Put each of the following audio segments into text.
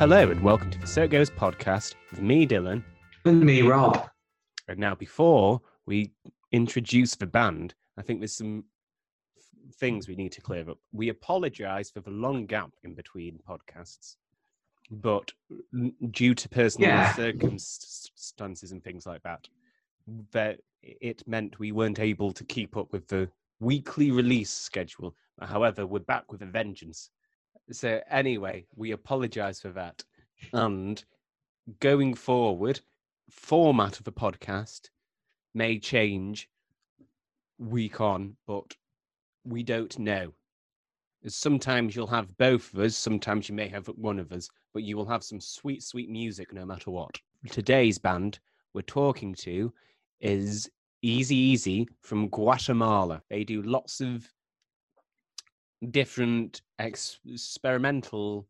Hello and welcome to the So It Goes podcast with me, Dylan. And me, Rob. And now, before we introduce the band, I think there's some things we need to clear up. We apologize for the long gap in between podcasts, but due to personal Yeah. circumstances and things like that, that it meant we weren't able to keep up with the weekly release schedule. However, we're back with a vengeance. So, anyway, we apologize for that. And going forward, format of the podcast may change week on, but we don't know. Sometimes you'll have both of us, sometimes you may have one of us, but you will have some sweet, sweet music no matter what. Today's band we're talking to is Easy Easy from Guatemala. They do lots of different ex- experimental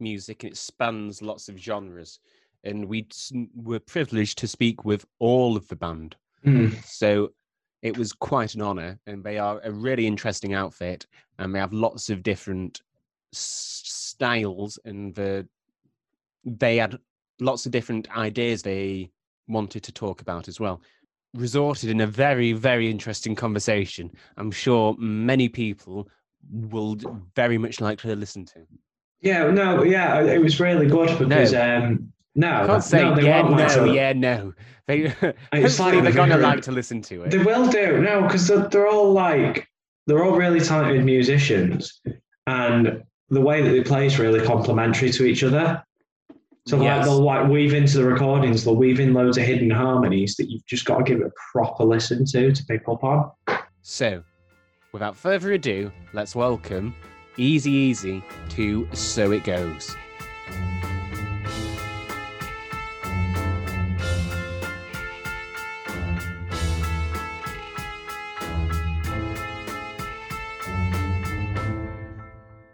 music and it spans lots of genres. And we were privileged to speak with all of the band. Mm. So it was quite an honor, and they are a really interesting outfit, and they have lots of different s- styles, and the they had lots of different ideas they wanted to talk about as well. Resorted in a very, very interesting conversation. I'm sure many people will very much like to listen to. Yeah, no, yeah, it was really good because um, no, I can't say no, yeah, like no, to- yeah, no. They It's like they're gonna like to listen to it. They will do no, because they're, they're all like they're all really talented musicians, and the way that they play is really complementary to each other. So like Yes. they'll like weave into the recordings, they'll weave in loads of hidden harmonies that you've just got to give it a proper listen to to pick up on. So, without further ado, let's welcome Easy Easy to So It Goes.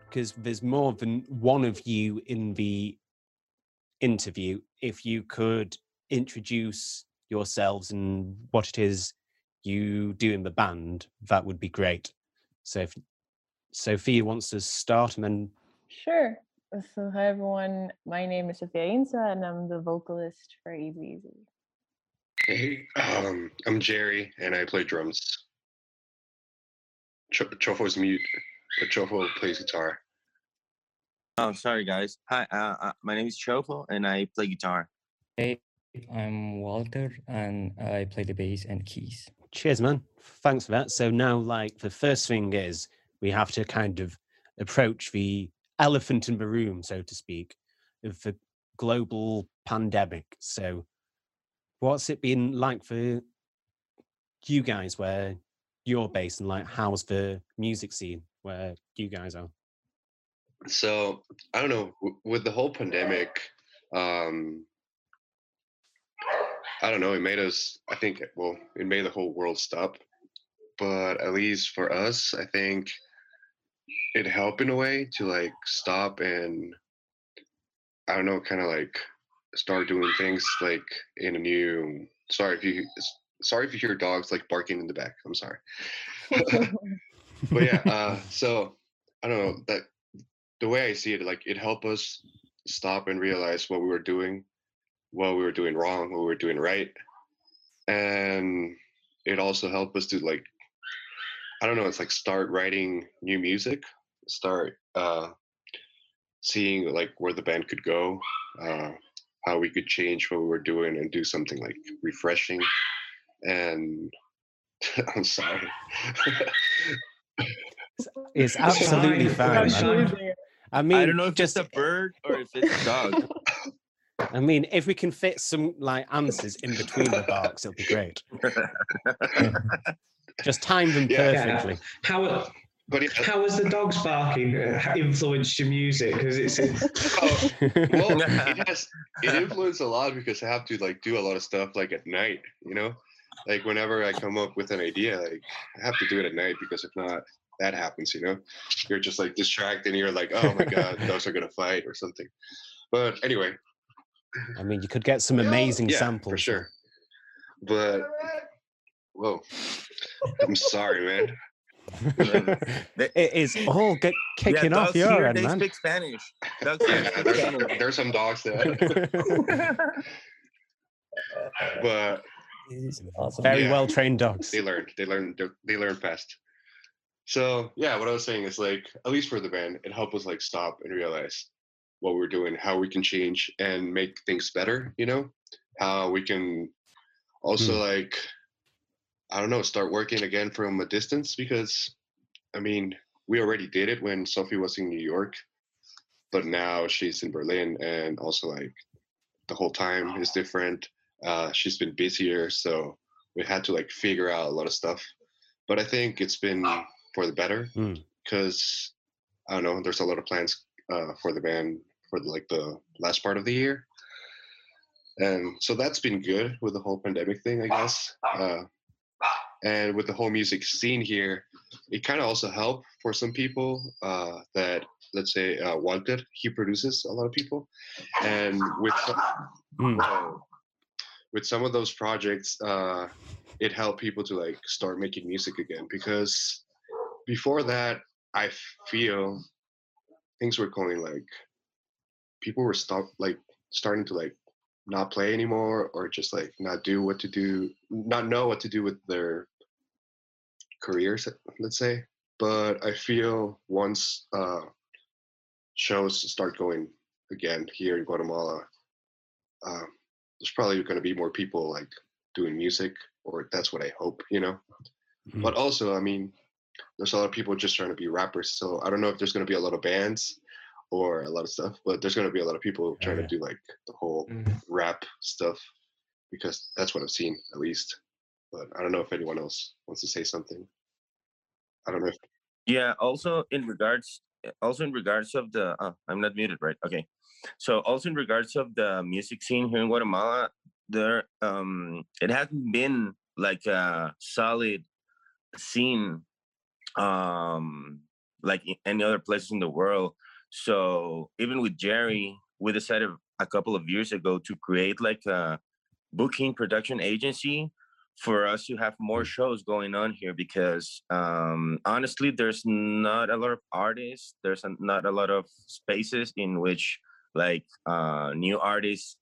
Because there's more than one of you in the interview. If you could introduce yourselves and what it is you do in the band, that would be great. So if Sofía wants to start and then Sure. So, hi everyone. My name is Sofía Insua, and I'm the vocalist for Easy Easy. Hey, um, I'm Jerry, and I play drums. Ch- Chofo's mute, but Chofo plays guitar. Oh, sorry guys. Hi, uh, uh, my name is Chofo and I play guitar. Hey, I'm Walter and I play the bass and keys. Cheers, man. Thanks for that. So now, like, the first thing is we have to kind of approach the elephant in the room, so to speak, of the global pandemic. So, what's it been like for you guys where you're based, and like, how's the music scene where you guys are? So I don't know. With the whole pandemic, um, I don't know. It made us. I think. Well, it made the whole world stop. But at least for us, I think it helped in a way to like stop and I don't know, kind of like start doing things like in a new. Sorry if you. Sorry if you hear dogs like barking in the back. I'm sorry. but yeah, uh, so I don't know that the way I see it, like it helped us stop and realize what we were doing, what we were doing wrong, what we were doing right, and it also helped us to like, I don't know, it's like start writing new music, start uh, seeing like where the band could go, uh, how we could change what we were doing and do something like refreshing, and I'm sorry. It's It's absolutely fine. fine. It's man. fine. I mean, I don't know if just it's a bird or if it's a dog. I mean, if we can fit some like answers in between the barks, it'll be great. Just time them Yeah. Yeah. perfectly. How but yeah, how has the dogs barking uh, influenced your music? Because it's, it's oh, well, it has it influenced a lot because I have to like do a lot of stuff like at night, you know? Like whenever I come up with an idea, like I have to do it at night because if not, that happens, you know? You're just like distracted and you're like, oh my god, those are gonna fight or something. But anyway, I mean, you could get some amazing yeah, samples. for sure. But whoa, I'm sorry, man. Um, it is all get kicking yeah, off dogs your here, end, they man. speak Spanish. Yeah, there's, Spanish. there's some dogs there, but awesome. Very Yeah. well trained dogs. they learn they learn they learn fast so yeah what i was saying is like at least for the band it helped us like stop and realize what we're doing how we can change and make things better you know? How we can also like i don't know start working again from a distance because i mean we already did it when sophie was in new york but now she's in berlin and also like the whole time is different. Uh, she's been busier so we had to like figure out a lot of stuff. But i think it's been for the better Mm. because i don't know there's a lot of plans uh, for the band for like the last part of the year. And so that's been good with the whole pandemic thing i guess. Uh, and with the whole music scene here it kind of also helped for some people uh, that let's say uh, walter he produces a lot of people. And with Mm. uh, with some of those projects uh it helped people to like start making music again. Because before that i feel things were going like people were stop like starting to like not play anymore or just like not do what to do not know what to do with their careers let's say but i feel once uh shows start going again here in guatemala um, there's probably going to be more people like doing music or that's what i hope you know Mhm. but also i mean there's a lot of people just trying to be rappers so i don't know if there's going to be a lot of bands or a lot of stuff but there's going to be a lot of people trying yeah. to do like the whole Mm. rap stuff because that's what i've seen at least but i don't know if anyone else wants to say something i don't know if Yeah. Also, in regards, also in regards of the, uh, I'm not muted, right? Okay. So also in regards of the music scene here in Guatemala, there, um, it hasn't been like a solid scene, um, like any other places in the world. So even with Jerry, we decided a couple of years ago to create like a booking production agency for us to have more shows going on here because um, honestly there's not a lot of artists there's not a lot of spaces in which like uh, new artists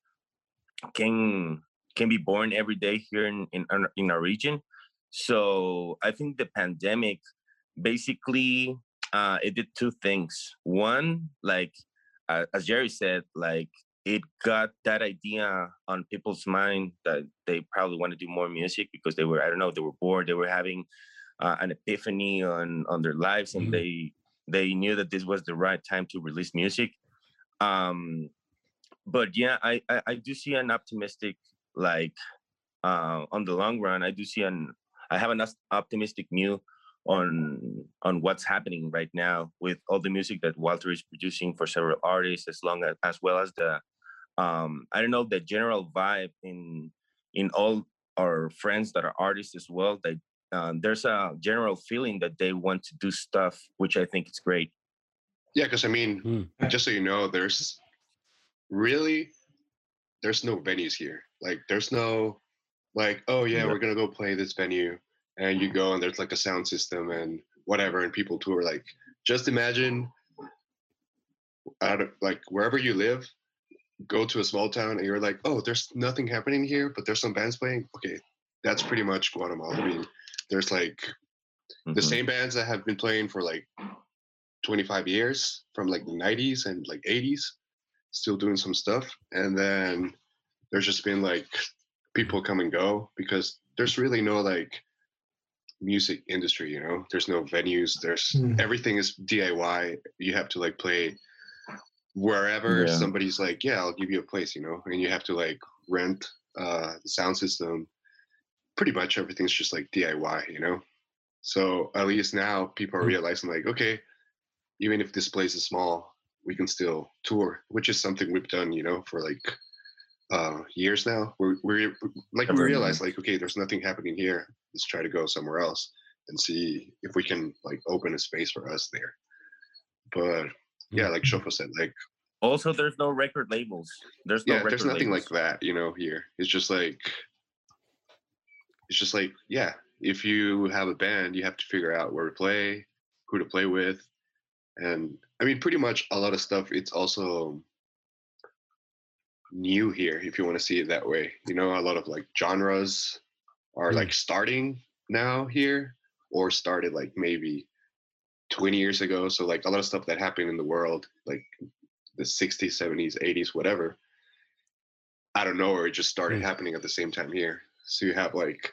can can be born every day here in in, in our region so i think the pandemic basically uh, it did two things one like uh, as jerry said like it got that idea on people's mind that they probably want to do more music because they were i don't know they were bored they were having uh, an epiphany on on their lives and Mhm. they they knew that this was the right time to release music um but yeah i i, I do see an optimistic like uh on the long run i do see an i have an optimistic view on on what's happening right now with all the music that walter is producing for several artists as long as as well as the um i don't know the general vibe in in all our friends that are artists as well that um, there's a general feeling that they want to do stuff which i think is great yeah because i mean Mm. just so you know there's really there's no venues here like there's no like oh yeah Yeah. we're gonna go play this venue and you go and there's like a sound system and whatever and people tour like just imagine out of like wherever you live go to a small town and you're like oh there's nothing happening here but there's some bands playing okay that's pretty much guatemala i mean there's like the Mhm. same bands that have been playing for like 25 years from like the 90s and like 80s still doing some stuff and then there's just been like people come and go because there's really no like music industry you know? There's no venues there's Hmm. everything is diy you have to like play wherever Yeah. somebody's like yeah i'll give you a place you know? And you have to like rent uh the sound system. Pretty much everything's just like diy you know? So at least now people are Mm. realizing like okay even if this place is small we can still tour which is something we've done you know for like uh years now. We're, we're like we realize like okay there's nothing happening here let's try to go somewhere else and see if we can like open a space for us there but yeah like mm-hmm. Chofo said like also there's no record labels there's no yeah there's nothing labels. like that you know here it's just like it's just like yeah if you have a band, you have to figure out where to play, who to play with, and I mean, pretty much a lot of stuff. It's also new here, if you want to see it that way. You know, a lot of like genres are Mm. like starting now here, or started like maybe 20 years ago. So like a lot of stuff that happened in the world, like the 60s, 70s, 80s, whatever. I don't know, or it just started Mm. happening at the same time here. So you have like,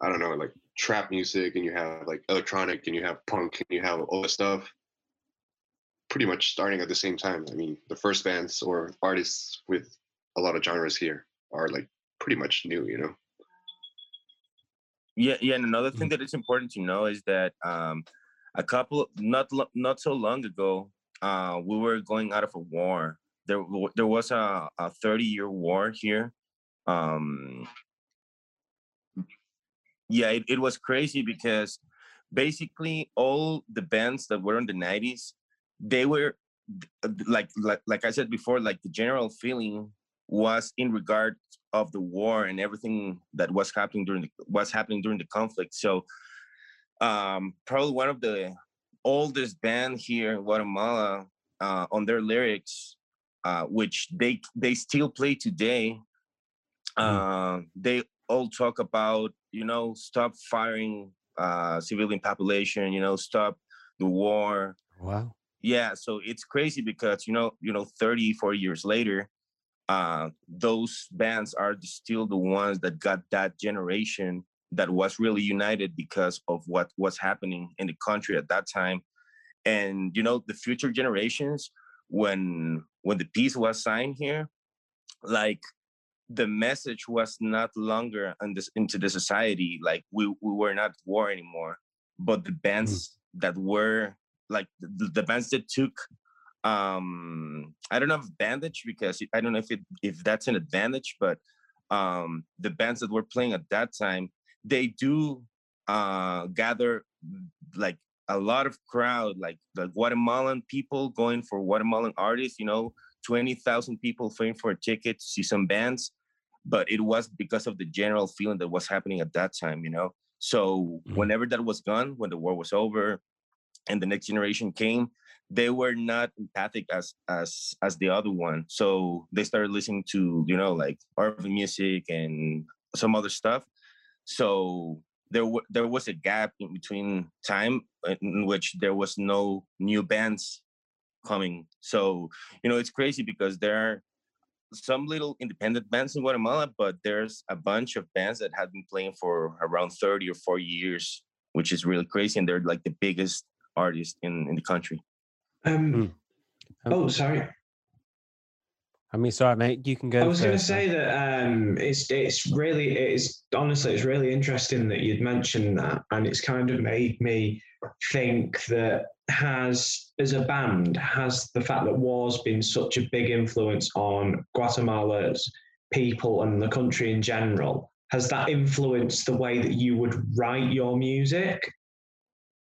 I don't know, like trap music, and you have like electronic, and you have punk, and you have all this stuff. Pretty much starting at the same time. I mean, the first bands or artists with a lot of genres here are like pretty much new, you know. Yeah, yeah. And another thing that is important to know is that um, a couple not not so long ago, uh, we were going out of a war. There there was a, a 30 year war here. Um, yeah, it, it was crazy because basically all the bands that were in the 90s, they were like like like I said before, like the general feeling was in regard of the war and everything that was happening during the was happening during the conflict. So um probably one of the oldest band here in Guatemala uh, on their lyrics, uh, which they they still play today. Uh, they all talk about you know stop firing uh, civilian population, you know stop the war, Wow. yeah so it's crazy because you know you know 30 40 years later uh those bands are still the ones that got that generation that was really united because of what was happening in the country at that time. And you know the future generations when when the peace was signed here like the message was not longer on this into the society like we, we were not at war anymore. But the bands that were like the, the bands that took um i don't know if bandage because i don't know if it if that's an advantage but um the bands that were playing at that time they do uh gather mm, like a lot of crowd like the guatemalan people going for guatemalan artists you know 20000 people paying for a ticket to see some bands but it was because of the general feeling that was happening at that time you know so Mhm. whenever that was gone when the war was over and the next generation came they were not empathic as as as the other one. So they started listening to you know like urban music and some other stuff. So there wa there was a gap in between time in which there was no new bands coming. So you know it's crazy because there are some little independent bands in guatemala but there's a bunch of bands that have been playing for around 30 or 40 years which is really crazy and they're like the biggest artists in in the country Um, Mm. Oh, sorry. I mean, sorry, mate. You can go. I was going to say that um, it's it's really it's honestly it's really interesting that you'd mentioned that, and it's kind of made me think that has as a band has the fact that war's been such a big influence on Guatemala's people and the country in general. Has that influenced the way that you would write your music?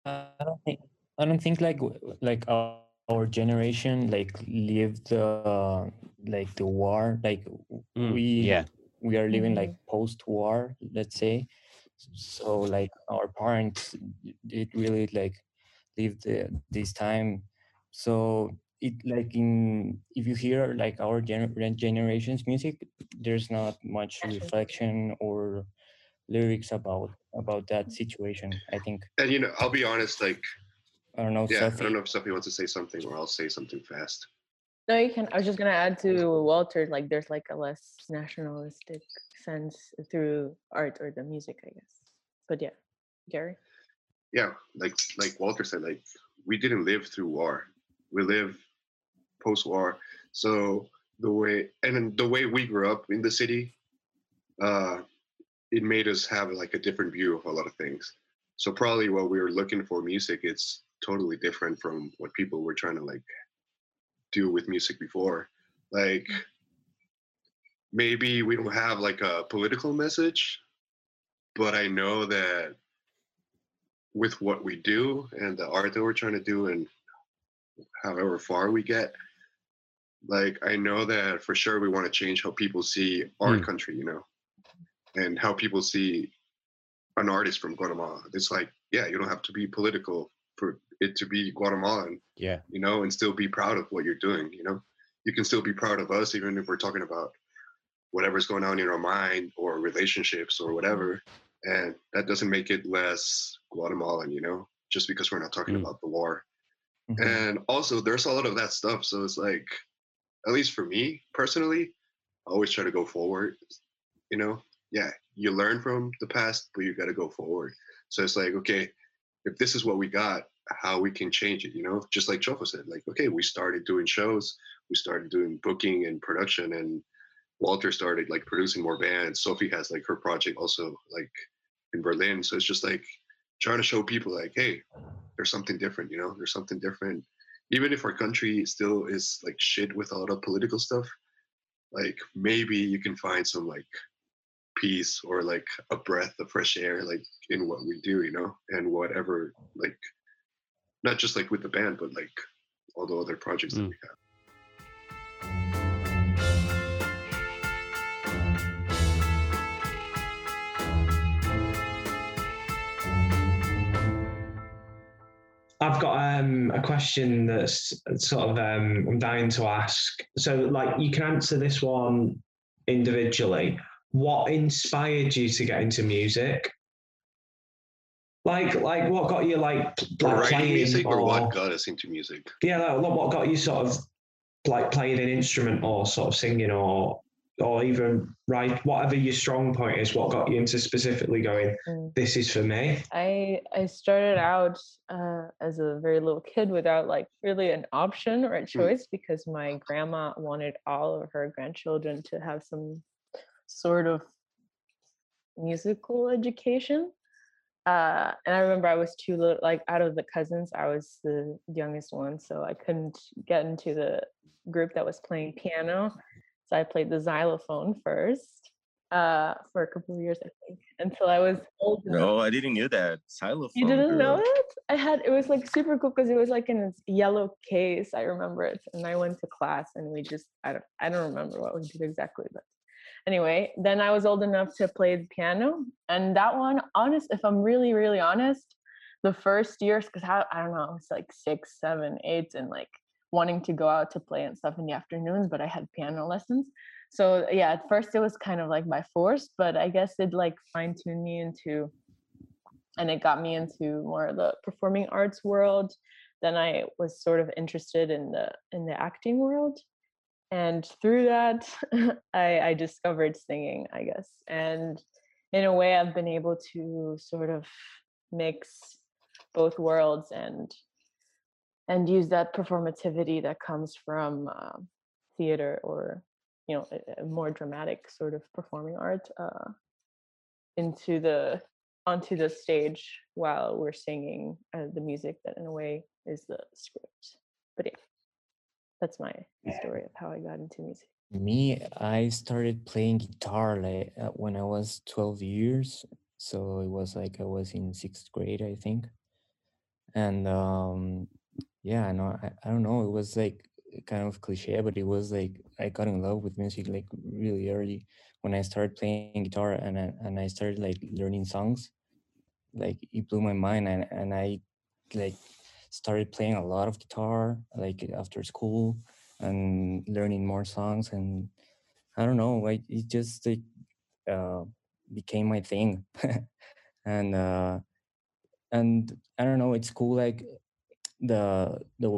I don't think I don't think like like our, our generation like lived uh, like the war like Mm, we yeah. we are living like post-war let's say. So like our parents did really like live the, this time. So it like in if you hear like our gener- generation's music there's not much reflection or lyrics about about that situation i think. And you know, I'll be honest, like, i don't know yeah, I don't know if Sophie wants to say something or I'll say something fast. No, you can. I was just gonna add to Walter. Like, there's like a less nationalistic sense through art or the music, I guess. But yeah, Jerry. Yeah, like like Walter said, like we didn't live through war. We live post-war. So the way and the way we grew up in the city, uh, it made us have like a different view of a lot of things. So probably what we were looking for music, it's totally different from what people were trying to like do with music before. Like maybe we don't have like a political message, but I know that with what we do and the art that we're trying to do and however far we get, like I know that for sure we want to change how people see our Mm. country, you know, and how people see an artist from Guatemala. It's like, yeah, you don't have to be political for it to be Guatemalan, Yeah. you know, and still be proud of what you're doing, you know. You can still be proud of us, even if we're talking about whatever's going on in our mind or relationships or whatever. And that doesn't make it less Guatemalan, you know, just because we're not talking Mm. about the war. Mhm. And also, there's a lot of that stuff. So it's like, at least for me personally, I always try to go forward. You know, yeah, you learn from the past, but you got to go forward. So it's like, okay, if this is what we got, how we can change it, you know, just like Chofo said, like, okay, we started doing shows, we started doing booking and production, and Walter started like producing more bands. Sophie has like her project also like in Berlin. So it's just like trying to show people like, hey, there's something different, you know, there's something different. Even if our country still is like shit with a lot of political stuff, like maybe you can find some like peace or like a breath of fresh air like in what we do, you know, and whatever like not just like with the band, but like all the other projects that Mm. we have. I've got um, a question that's sort of um, I'm dying to ask. So, like, you can answer this one individually. What inspired you to get into music? Like, like, what got you like, For like writing playing music or or- what got us into music? Yeah, like, what got you sort of like playing an instrument or sort of singing or or even write whatever your strong point is. What got you into specifically going? Mm. This is for me. I I started out uh, as a very little kid without like really an option or a choice because my grandma wanted all of her grandchildren to have some sort of musical education. Uh, and I remember I was too little, like out of the cousins, I was the youngest one, so I couldn't get into the group that was playing piano. So I played the xylophone first uh, for a couple of years, I think, until I was old enough. No, I didn't know that. Xylophone. You didn't know it? I had it was like super cool because it was like in this yellow case. I remember it, and I went to class and we just I don't I don't remember what we did exactly, but anyway, then I was old enough to play the piano, and that one, honest, if I'm really really honest, the first years because I, I don't know, I was like six, seven, eight, and like wanting to go out to play and stuff in the afternoons, but I had piano lessons. So yeah, at first it was kind of like by force, but I guess it like fine tuned me into and it got me into more of the performing arts world then i was sort of interested in the in the acting world and through that I, I discovered singing i guess. And in a way i've been able to sort of mix both worlds and and use that performativity that comes from uh, theater or you know a, a more dramatic sort of performing art uh, into the onto the stage while we're singing uh, the music that in a way is the script. But yeah that's my story of how i got into music Me, I started playing guitar like uh, when I was 12 years. So it was like I was in sixth grade, I think. And um, yeah, no, I, I don't know. It was like kind of cliche, but it was like I got in love with music like really early when I started playing guitar and I, and I started like learning songs. Like it blew my mind, and and I like started playing a lot of guitar like after school and learning more songs and i don't know like it just like uh became my thing. And uh and i don't know it's cool like the the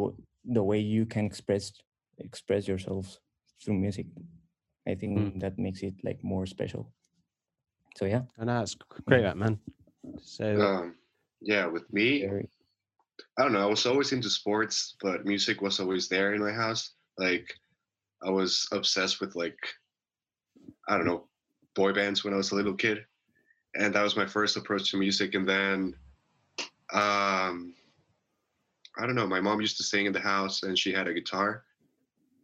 the way you can express express yourself through music. I think that makes it like more special. So yeah. And that's great, that man. So Um, yeah, with me, very I don't know. I was always into sports, but music was always there in my house. Like, I was obsessed with like, I don't know, boy bands when I was a little kid, and that was my first approach to music. And then, um, I don't know. My mom used to sing in the house, and she had a guitar.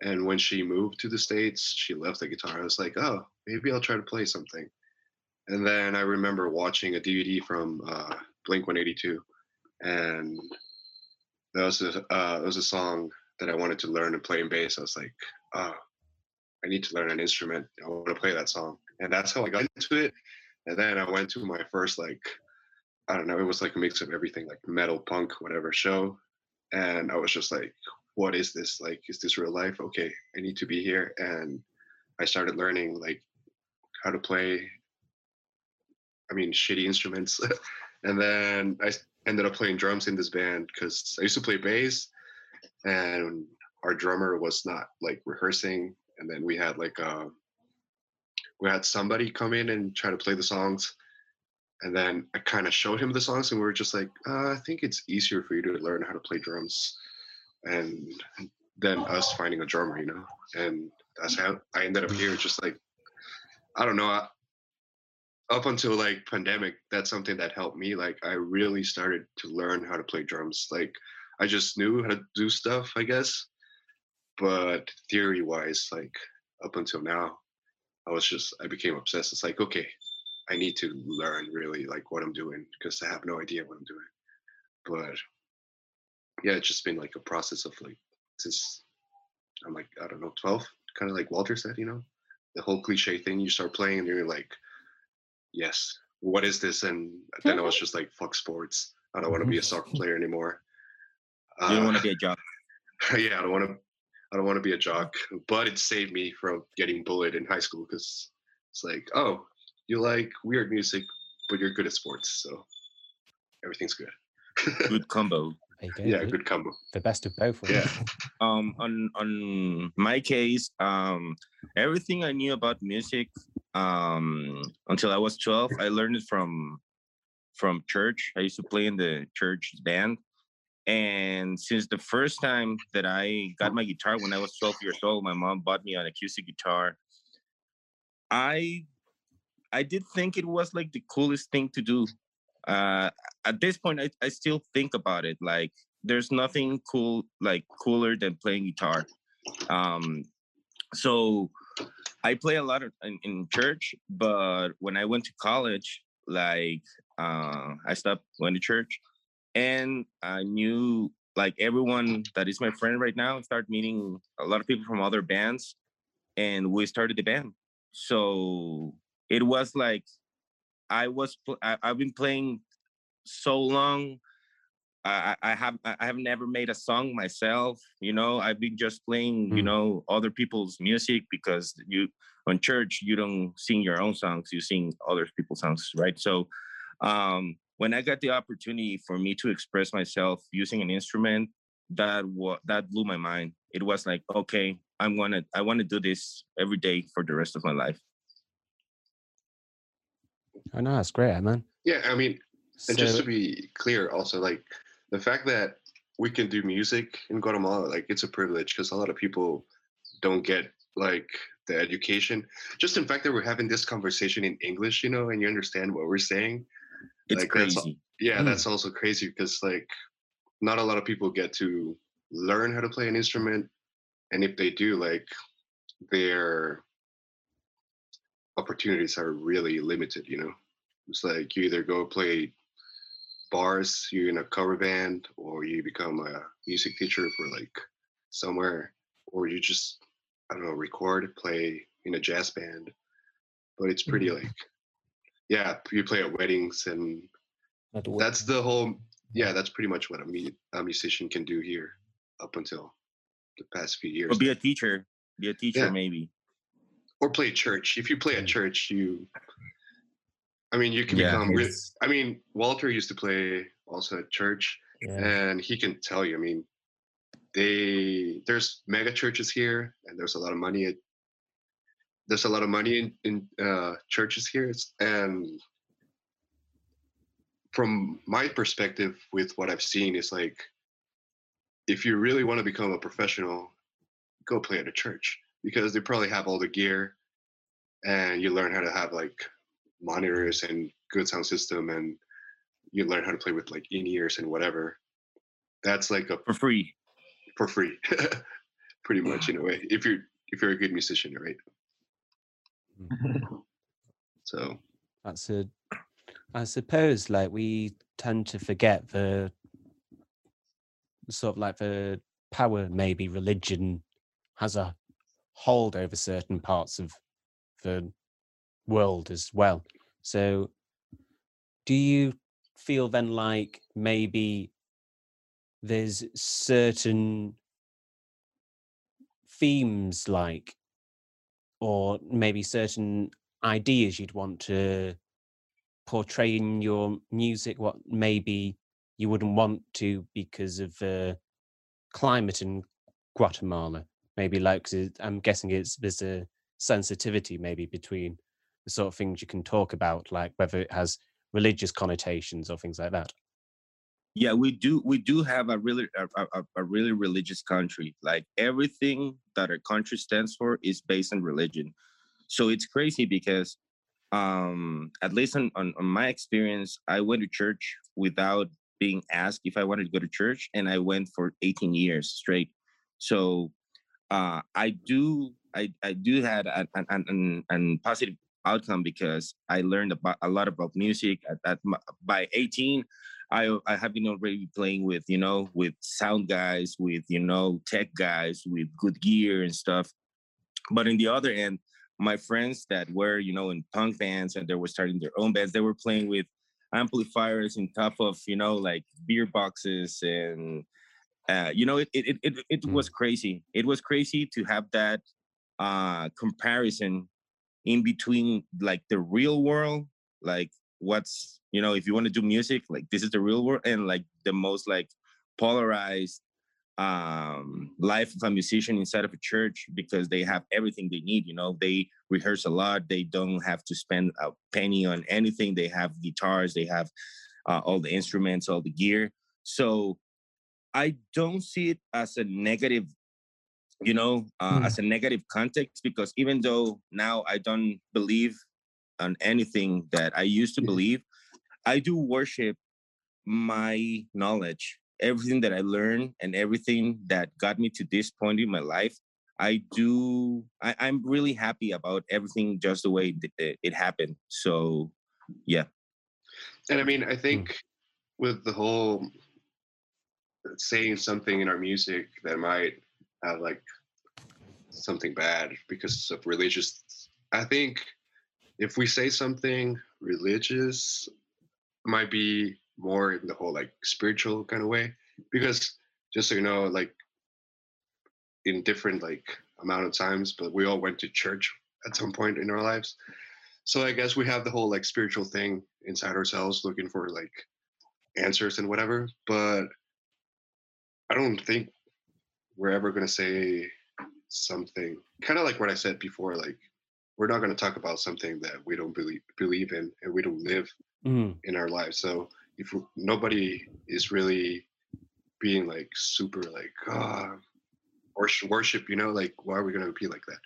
And when she moved to the states, she left the guitar. I was like, oh, maybe I'll try to play something. And then I remember watching a DVD from uh, Blink 182, and that was a uh, that was a song that I wanted to learn and play in bass. I was like, oh, I need to learn an instrument. I want to play that song, and that's how I got into it. And then I went to my first like I don't know, it was like a mix of everything, like metal, punk, whatever show. And I was just like, what is this? Like, is this real life? Okay, I need to be here. And I started learning like how to play I mean shitty instruments. and then I ended up playing drums in this band because I used to play bass and our drummer was not like rehearsing and then we had like uh we had somebody come in and try to play the songs and then i kind of showed him the songs and we were just like uh, i think it's easier for you to learn how to play drums and then us finding a drummer you know? And that's how i ended up here just like i don't know up until like pandemic that's something that helped me like i really started to learn how to play drums like i just knew how to do stuff i guess but theory wise like up until now i was just i became obsessed. It's like okay i need to learn really like what i'm doing because i have no idea what i'm doing. But yeah it's just been like a process of like since i'm like i don't know 12 kind of like walter said you know? The whole cliche thing you start playing and you're like yes what is this and then i was just like fuck sports i don't want to be a soccer player anymore You don't Uh, want to be a jock. yeah, I don't want to. I don't want to be a jock, but it saved me from getting bullied in high school because it's like, oh, you like weird music, but you're good at sports, so everything's good. Good combo. Go. yeah, the- good combo. The best of both. Yeah. um on on my case um everything i knew about music um until i was 12 i learned it from from church. I used to play in the church band and since the first time that i got my guitar when i was 12 years old my mom bought me an acoustic guitar. I i did think it was like the coolest thing to do. Uh at this point i, I still think about it like there's nothing cool like cooler than playing guitar. Um so i play a lot of, in, in church but when i went to college like uh i stopped going to church and i knew like everyone that is my friend right now started meeting a lot of people from other bands and we started the band. So it was like i was I, i've been playing so long I, I I have I have never made a song myself. You know, I've been just playing, you Mm. know, other people's music because you on church you don't sing your own songs, you sing other people's songs, right? So um when I got the opportunity for me to express myself using an instrument, that what that blew my mind. It was like, okay, I'm gonna I want to do this every day for the rest of my life. Oh no, that's great, man. Yeah, I mean, and just to be clear, also like the fact that we can do music in Guatemala, like it's a privilege because a lot of people don't get like the education. Just in fact that we're having this conversation in English, you know, and you understand what we're saying. It's Like, that's yeah Mm. that's also crazy because like not a lot of people get to learn how to play an instrument and if they do like their opportunities are really limited you know it's like you either go play bars you're in a cover band or you become a music teacher for like somewhere or you just i don't know record play in a jazz band but it's pretty like yeah you play at weddings and Not work. that's the whole yeah that's pretty much what a, mu- a musician can do here up until the past few years Or be a teacher. Be a teacher Yeah. maybe. or play church if you play at Mm. church you i mean you can Yeah, become i mean walter used to play also at church Yeah. and he can tell you i mean they there's mega churches here and there's a lot of money at, there's a lot of money in, in uh, churches here it's- and from my perspective with what i've seen is like if you really want to become a professional go play at a church because they probably have all the gear and you learn how to have like monitors and good sound system and you learn how to play with like in-ears and whatever that's like a For free. for free pretty much in a way if you're if you're a good musician right mm-hmm. so That's a. I suppose like we tend to forget the sort of like the power maybe religion has a hold over certain parts of the world as well. So, do you feel then like maybe there's certain themes like or maybe certain ideas you'd want to portray in your music what maybe you wouldn't want to because of uh, climate in Guatemala maybe like 'cause it- I'm guessing it's there's a sensitivity maybe between the sort of things you can talk about like whether it has religious connotations or things like that? Yeah we do we do have a really a, a, a really religious country. Like everything that our country stands for is based on religion. So it's crazy because um at least on, on, on my experience i went to church without being asked if i wanted to go to church and i went for 18 years straight. So uh i do i i do had an an, an, an, positive outcome because i learned about a lot about music at, at my, by 18 I I have been already playing with you know with sound guys, with you know tech guys, with good gear and stuff. But in the other end, my friends that were you know in punk bands and they were starting their own bands, they were playing with amplifiers on top of you know like beer boxes and uh, you know it it it it, it Mm. was crazy. It was crazy to have that uh comparison in between like the real world like what's you know if you want to do music like this is the real world and like the most like polarized um life of a musician inside of a church because they have everything they need you know? They rehearse a lot they don't have to spend a penny on anything they have guitars they have uh, all the instruments all the gear. So i don't see it as a negative you know uh, Hmm. as a negative context because even though now i don't believe on anything that i used to believe i do worship my knowledge. Everything that i learned and everything that got me to this point in my life i do I, i'm really happy about everything just the way it, it, it happened. So yeah. And I mean, I think with the whole saying something in our music that might have like something bad because of religious, I think if we say something religious, might be more in the whole like spiritual kind of way. Because just so you know, like in different like amount of times, but we all went to church at some point in our lives. So I guess we have the whole like spiritual thing inside ourselves looking for like answers and whatever. But I don't think we're ever gonna say something kind of like what I said before, like we're not gonna talk about something that we don't believe believe in and we don't live Mm. in our lives. So if w- nobody is really being like super like ah worship, worship, you know, like why are we gonna be like that?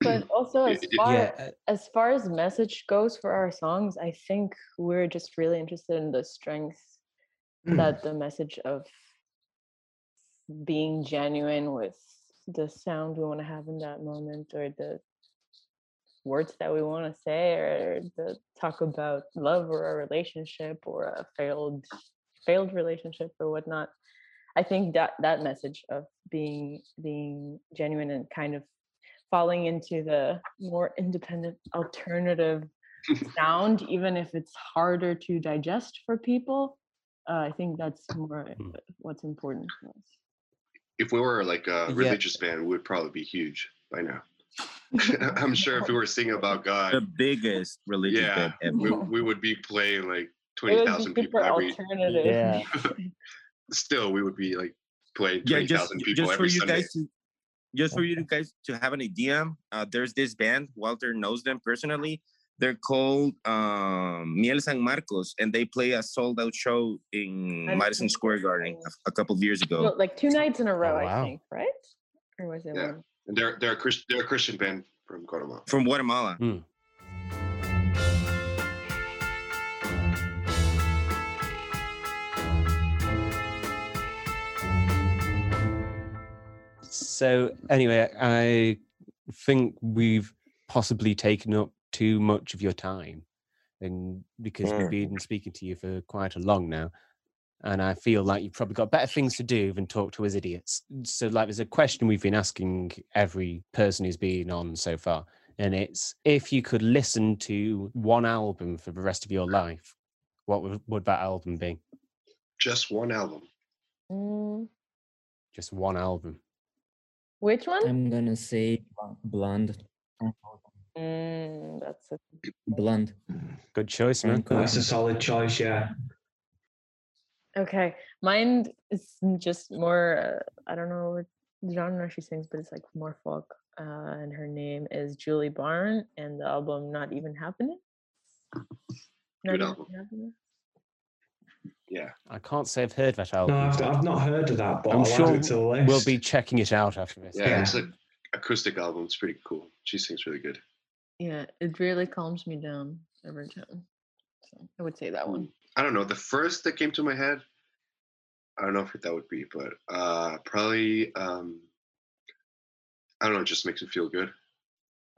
But also, as It- it- far yeah uh, as far as message goes for our songs, I think we're just really interested in the strength that the message of being genuine with the sound we want to have in that moment or the words that we want to say or the talk about love or a relationship or a failed failed relationship or whatnot i think that that message of being being genuine and kind of falling into the more independent alternative sound even if it's harder to digest for people uh, i think that's more Mm. uh, what's important for us If we were like a Yeah. religious band, we would probably be huge by now. I'm sure if we were singing about God, the biggest religious Yeah, band ever. we, we would be playing like it twenty would thousand be people every. alternative Yeah. Still, we would be like playing yeah twenty just thousand people just for every you Sunday. guys to just for you guys to have an idea uh, there's this band walter knows them personally they're called um, miel san marcos and they play a sold out show in Madison madison square Square garden Garden. a, a couple of years No, ago like two nights in a row i wow. think right or was it Yeah. one And they're they're a Christian they're a Christian band from Guatemala. from guatemala Mm. So anyway, I think we've possibly taken up too much of your time, and because Mm. we've been speaking to you for quite a long now, and I feel like you've probably got better things to do than talk to us idiots. So, like, there's a question we've been asking every person who's been on so far, and it's if you could listen to one album for the rest of your life, what would, would that album be? Just one album. Mm, Just one album. which one? I'm gonna say Blonde. Mm, that's a Blonde. Good choice, man. Franco. That's a solid choice, yeah. Okay, mine is just more. Uh, I don't know what genre she sings, but it's like more folk. Uh, and her name is Julie Byrne, and the album "Not Even Happiness." Not Good Even album. Happening. Yeah. I can't say I've heard that No, album. I've, I've not heard of that, but I'm I'll sure add it to the list. We'll be checking it out after this. Yeah, Yeah. it's an acoustic album. It's pretty cool. She sings really good. Yeah, it really calms me down every time. So I would say that one. I don't know. The first that came to my head, I don't know if that would be, but uh probably um I don't know, it just makes me feel good.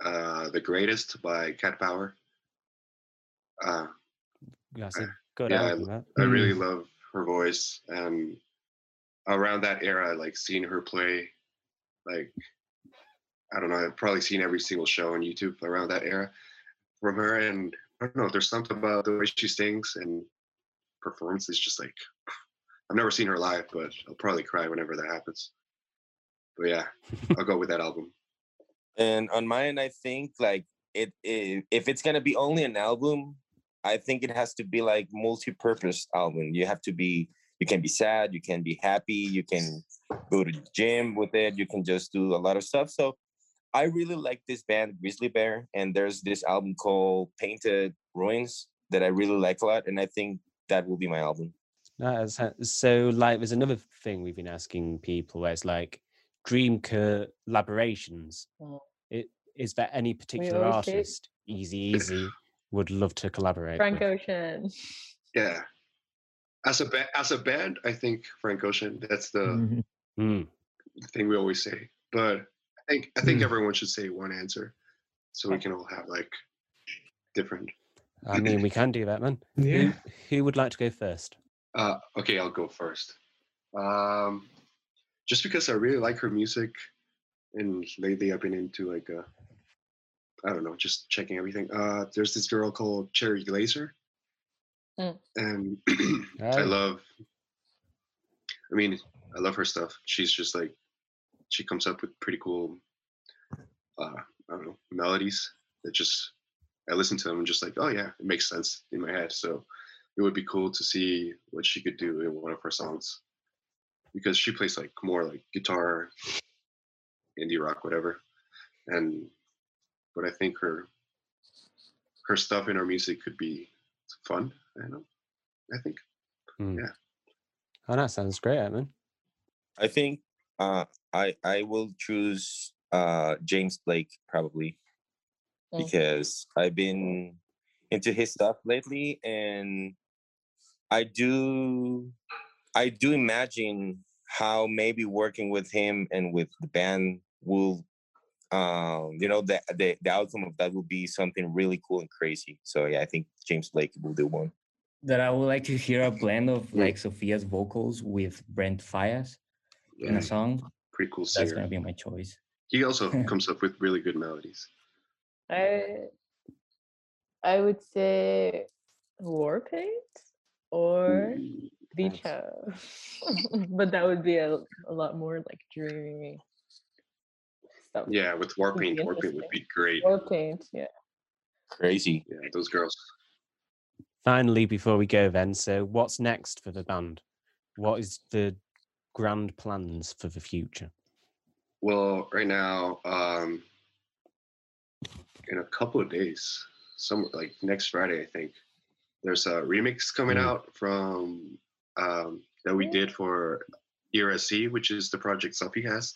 Uh The Greatest by Cat Power. Uh That's a good Yeah, I album. I really Mm. love her voice and around that era, like seeing her play, like I don't know, I've probably seen every single show on YouTube around that era from her and I don't know, there's something about the way she sings and performs is just like I've never seen her live, but I'll probably cry whenever that happens. But yeah, I'll go with that album. And on mine, I think like it, it if it's gonna be only an album, I think it has to be like multi-purpose album. You have to be you can be sad, you can be happy, you can go to gym with it, you can just do a lot of stuff. So I really like this band Grizzly Bear, and there's this album called Painted Ruins that I really like a lot, and I think that will be my album. No, so like there's another thing we've been asking people where it's like dream collaborations. Oh. It is there any particular always say- artist, Easy Easy, would love to collaborate? Frank with? Ocean. Yeah. As a ba- as a band, I think Frank Ocean. That's the Mhm. Mm, thing we always say. But I think I think Hmm. everyone should say one answer, so we can all have like different. I mean, we can do that, man. Yeah. Who, who would like to go first? Uh, okay, I'll go first. Um, just because I really like her music, and lately I've been into like uh, I don't know, just checking everything. Uh, there's this girl called Cherry Glazerr, Mm. and I Oh. love. I mean, I love her stuff. She's just like, she comes up with pretty cool. Uh, I don't know melodies that just I listen to them and just like, oh yeah, it makes sense in my head. So it would be cool to see what she could do in one of her songs because she plays like more like guitar, indie rock, whatever. And but I think her her stuff in her music could be fun. I don't know. I think. Mm. Yeah. Oh, that sounds great, Edmund. I think uh, I I will choose uh, James Blake probably. Mm. because I've been into his stuff lately, and I do I do imagine how maybe working with him and with the band will um you know the, the the outcome of that will be something really cool and crazy. So yeah i think james blake will do one. That I would like to hear a blend of like Sofía's vocals with Brent Faiyaz in a song. Pretty cool That's singer. gonna be my choice. He also comes up with really good melodies. I I would say Warpaint or Mm, Beach House, but that would be a, a lot more like dreamy stuff. Yeah, with Warpaint, be Warpaint would be great. Warpaint, yeah. crazy Yeah, those girls. Finally, before we go, then, so what's next for the band? What is the grand plans for the future? Well, right now, um, in a couple of days, some like next Friday, I think, there's a remix coming Mm. out from um, that we did for ERSC, which is the project Sophie has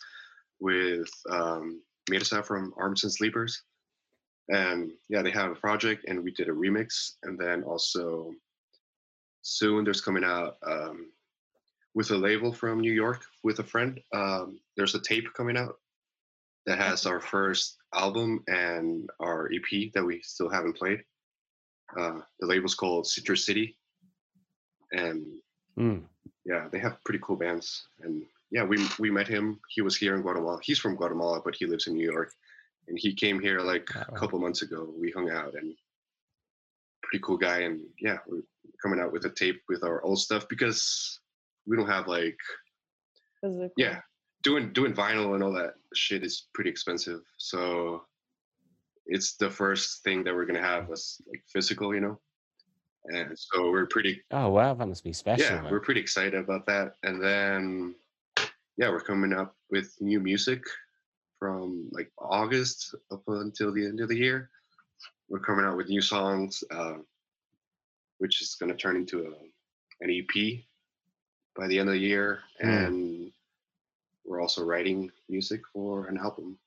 with um, Mirza from Arms and Sleepers. And yeah, they have a project, and we did a remix, and then also soon there's coming out um, with a label from New York with a friend. Um, there's a tape coming out that has our first album and our EP that we still haven't played. Uh, the label's called Citrus City, and Mm. yeah, they have pretty cool bands. And yeah, we we met him. He was here in Guatemala. He's from Guatemala, but he lives in New York. and he came here like Wow. a couple months ago. We hung out and pretty cool guy. And yeah, we're coming out with a tape with our old stuff because we don't have like Physical. yeah doing doing vinyl and all that shit is pretty expensive. So it's the first thing that we're gonna have was like physical, you know. And so we're pretty Oh wow, that must be special. yeah, then. we're pretty excited about that. And then, yeah, we're coming up with new music from like August up until the end of the year. We're coming out with new songs, uh, which is going to turn into a, an EP by the end of the year. Hmm. And we're also writing music for an album,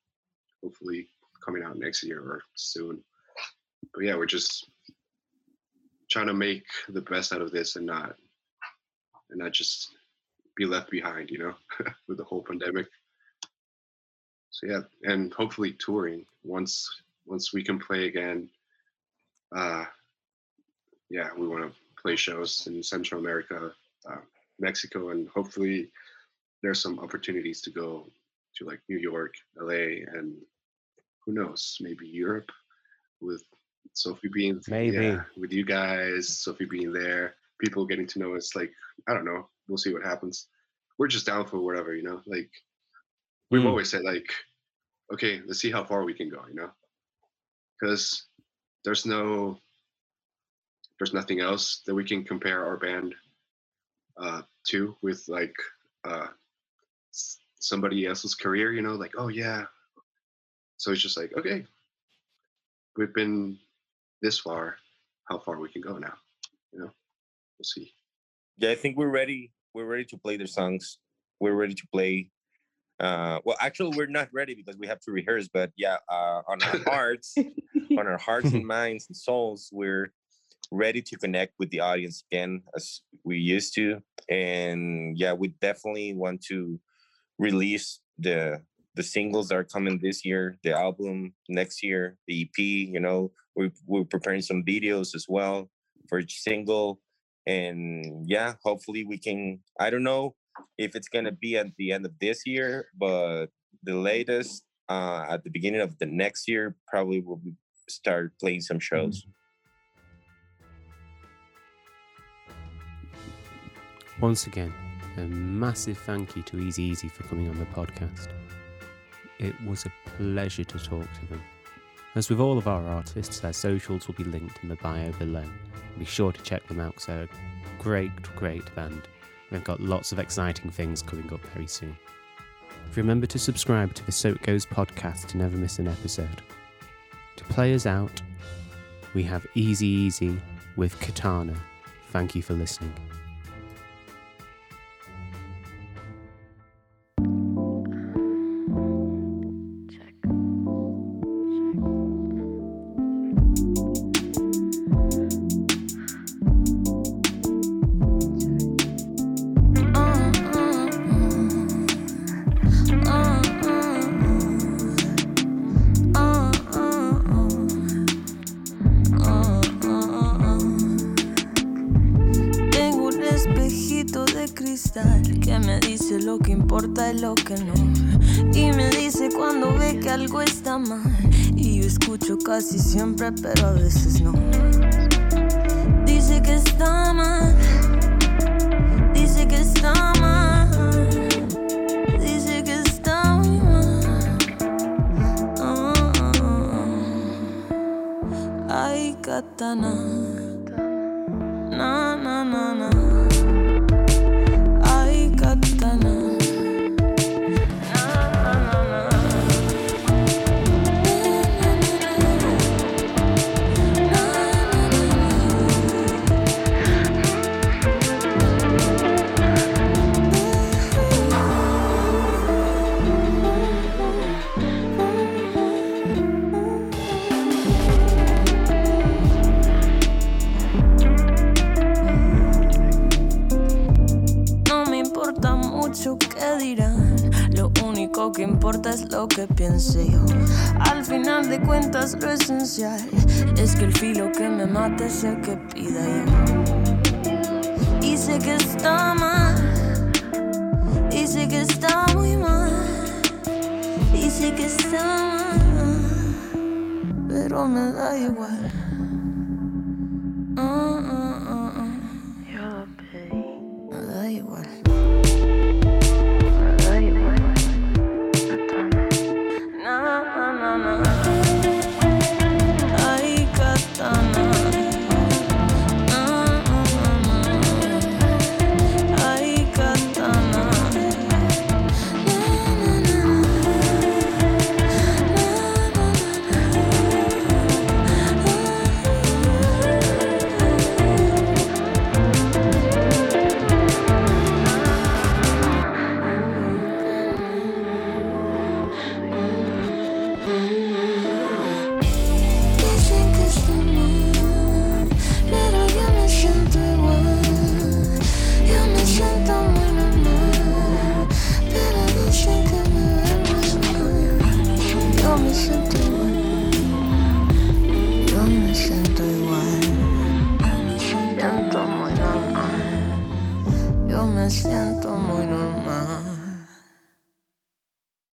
hopefully coming out next year or soon. But yeah, we're just trying to make the best out of this and not and not just be left behind, you know, with the whole pandemic. So yeah, and hopefully touring once once we can play again. Uh, yeah, we want to play shows in Central America, uh, Mexico, and hopefully there's some opportunities to go to like New York, LA, and who knows, maybe Europe with Sophie being Maybe. yeah, with you guys, Sophie being there, people getting to know us. Like I don't know, we'll see what happens. We're just down for whatever, you know. Like we've Mm. always said, like, okay, let's see how far we can go, you know, because there's no, there's nothing else that we can compare our band uh, to with like uh, somebody else's career, you know, like oh yeah. So it's just like okay, we've been this far, how far we can go now, you know, we'll see. Yeah, I think we're ready. We're ready to play their songs. We're ready to play. Uh, well, actually, we're not ready because we have to rehearse. But yeah, uh, on our hearts, on our hearts and minds and souls, we're ready to connect with the audience again as we used to. And yeah, we definitely want to release the the singles that are coming this year, the album next year, the EP. You know, we're we're preparing some videos as well for each single and yeah hopefully we can i don't know if it's to be at the end of this year but the latest uh at the beginning of the next year probably will start playing some shows Once again, a massive thank you to Easy Easy for coming on the podcast. It was a pleasure to talk to them. As with all of our artists, their socials will be linked in the bio below. Be sure to check them out because they're a great, great band. They've got lots of exciting things coming up very soon. Remember to subscribe to the So It Goes podcast to never miss an episode. To play us out, we have Easy Easy with Katana. Thank you for listening. Espejito de cristal que me dice lo que importa y lo que no. Y me dice cuando ve que algo está mal. Y yo escucho casi siempre, pero a veces no. Dice que está mal. Dice que está mal. Dice que está mal. Ah, Ay, katana. Na na na na. Mucho qué dirán. Lo único que importa es lo que piense yo. Al final de cuentas, lo esencial es que el filo que me mate sea que pida yo. Y sé que está mal. Y sé que está muy mal. Y sé que está mal. pero me da igual. Mm, mm, mm. Me da igual.